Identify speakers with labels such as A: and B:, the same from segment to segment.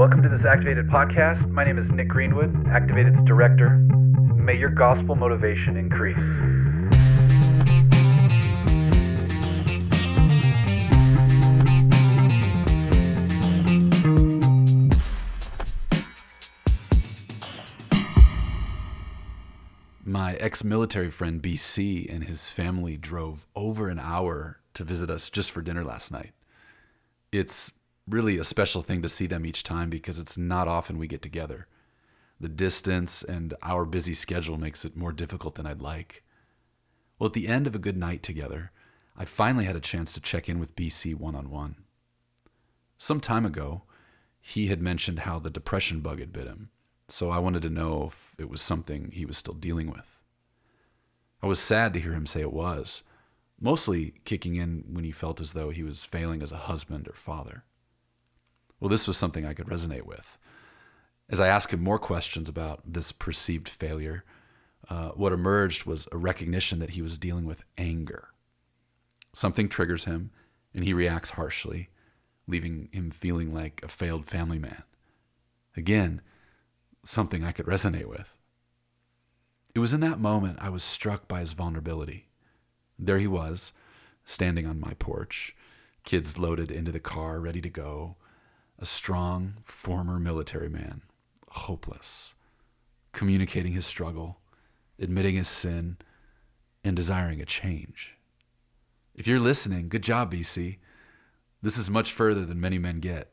A: welcome to this Activated podcast. My name is Nick Greenwood, Activated's director. May your gospel motivation increase.
B: My ex military friend BC and his family drove over an hour to visit us just for dinner last night. It's really a special thing to see them each time because it's not often we get together. The distance and our busy schedule makes it more difficult than I'd like. Well, at the end of a good night together, I finally had a chance to check in with BC one on one. Some time ago, he had mentioned how the depression bug had bit him, so I wanted to know if it was something he was still dealing with. I was sad to hear him say it was, mostly kicking in when he felt as though he was failing as a husband or father. Well, this was something I could resonate with. As I asked him more questions about this perceived failure, uh, what emerged was a recognition that he was dealing with anger. Something triggers him, and he reacts harshly, leaving him feeling like a failed family man. Again, something I could resonate with. It was in that moment I was struck by his vulnerability. There he was, standing on my porch, kids loaded into the car, ready to go, a strong former military man, hopeless, communicating his struggle, admitting his sin, and desiring a change. If you're listening, good job, BC. This is much further than many men get.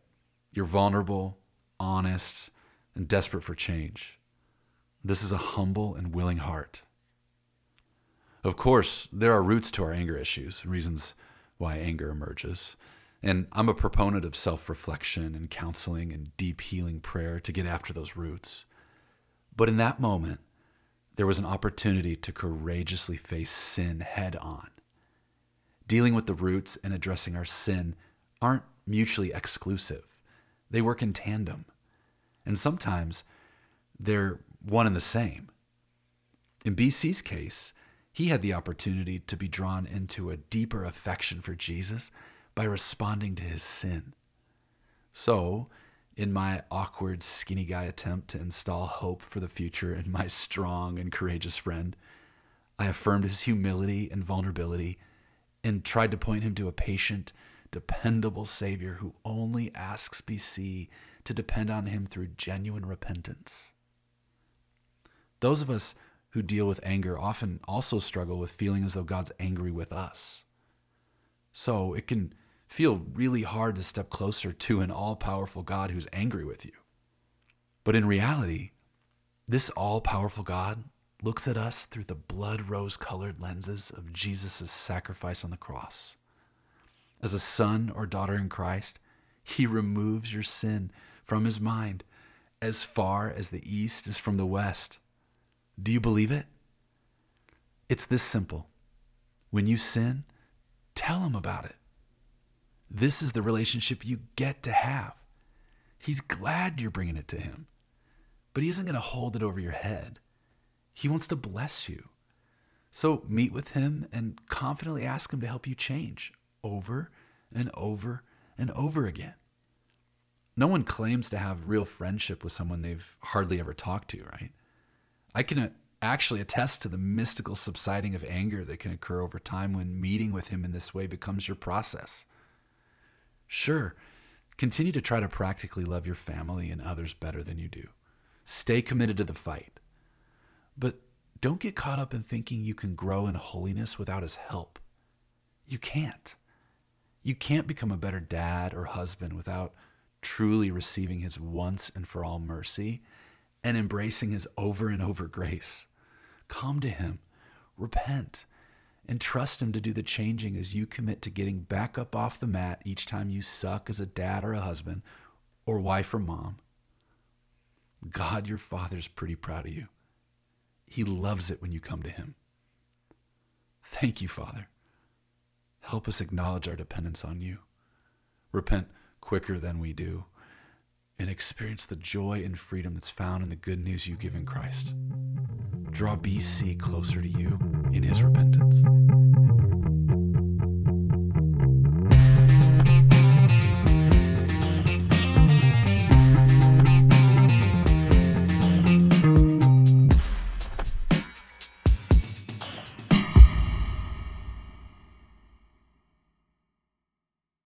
B: You're vulnerable, honest, and desperate for change. This is a humble and willing heart. Of course, there are roots to our anger issues, reasons why anger emerges. And I'm a proponent of self reflection and counseling and deep healing prayer to get after those roots. But in that moment, there was an opportunity to courageously face sin head on. Dealing with the roots and addressing our sin aren't mutually exclusive, they work in tandem. And sometimes they're one and the same. In BC's case, he had the opportunity to be drawn into a deeper affection for Jesus by responding to his sin. So, in my awkward, skinny guy attempt to install hope for the future in my strong and courageous friend, I affirmed his humility and vulnerability and tried to point him to a patient, dependable Savior who only asks BC to depend on him through genuine repentance. Those of us who deal with anger often also struggle with feeling as though God's angry with us. So it can feel really hard to step closer to an all powerful God who's angry with you. But in reality, this all powerful God looks at us through the blood rose colored lenses of Jesus' sacrifice on the cross. As a son or daughter in Christ, he removes your sin from his mind as far as the east is from the west. Do you believe it? It's this simple. When you sin, tell him about it. This is the relationship you get to have. He's glad you're bringing it to him, but he isn't going to hold it over your head. He wants to bless you. So meet with him and confidently ask him to help you change over and over and over again. No one claims to have real friendship with someone they've hardly ever talked to, right? I can uh, actually attest to the mystical subsiding of anger that can occur over time when meeting with him in this way becomes your process. Sure, continue to try to practically love your family and others better than you do. Stay committed to the fight. But don't get caught up in thinking you can grow in holiness without his help. You can't. You can't become a better dad or husband without truly receiving his once and for all mercy and embracing his over and over grace. Come to him, repent, and trust Him to do the changing as you commit to getting back up off the mat each time you suck as a dad or a husband or wife or mom. God, your Father's pretty proud of you. He loves it when you come to Him. Thank you, Father. Help us acknowledge our dependence on you, repent quicker than we do, and experience the joy and freedom that's found in the good news you give in Christ. Draw BC closer to you in his repentance.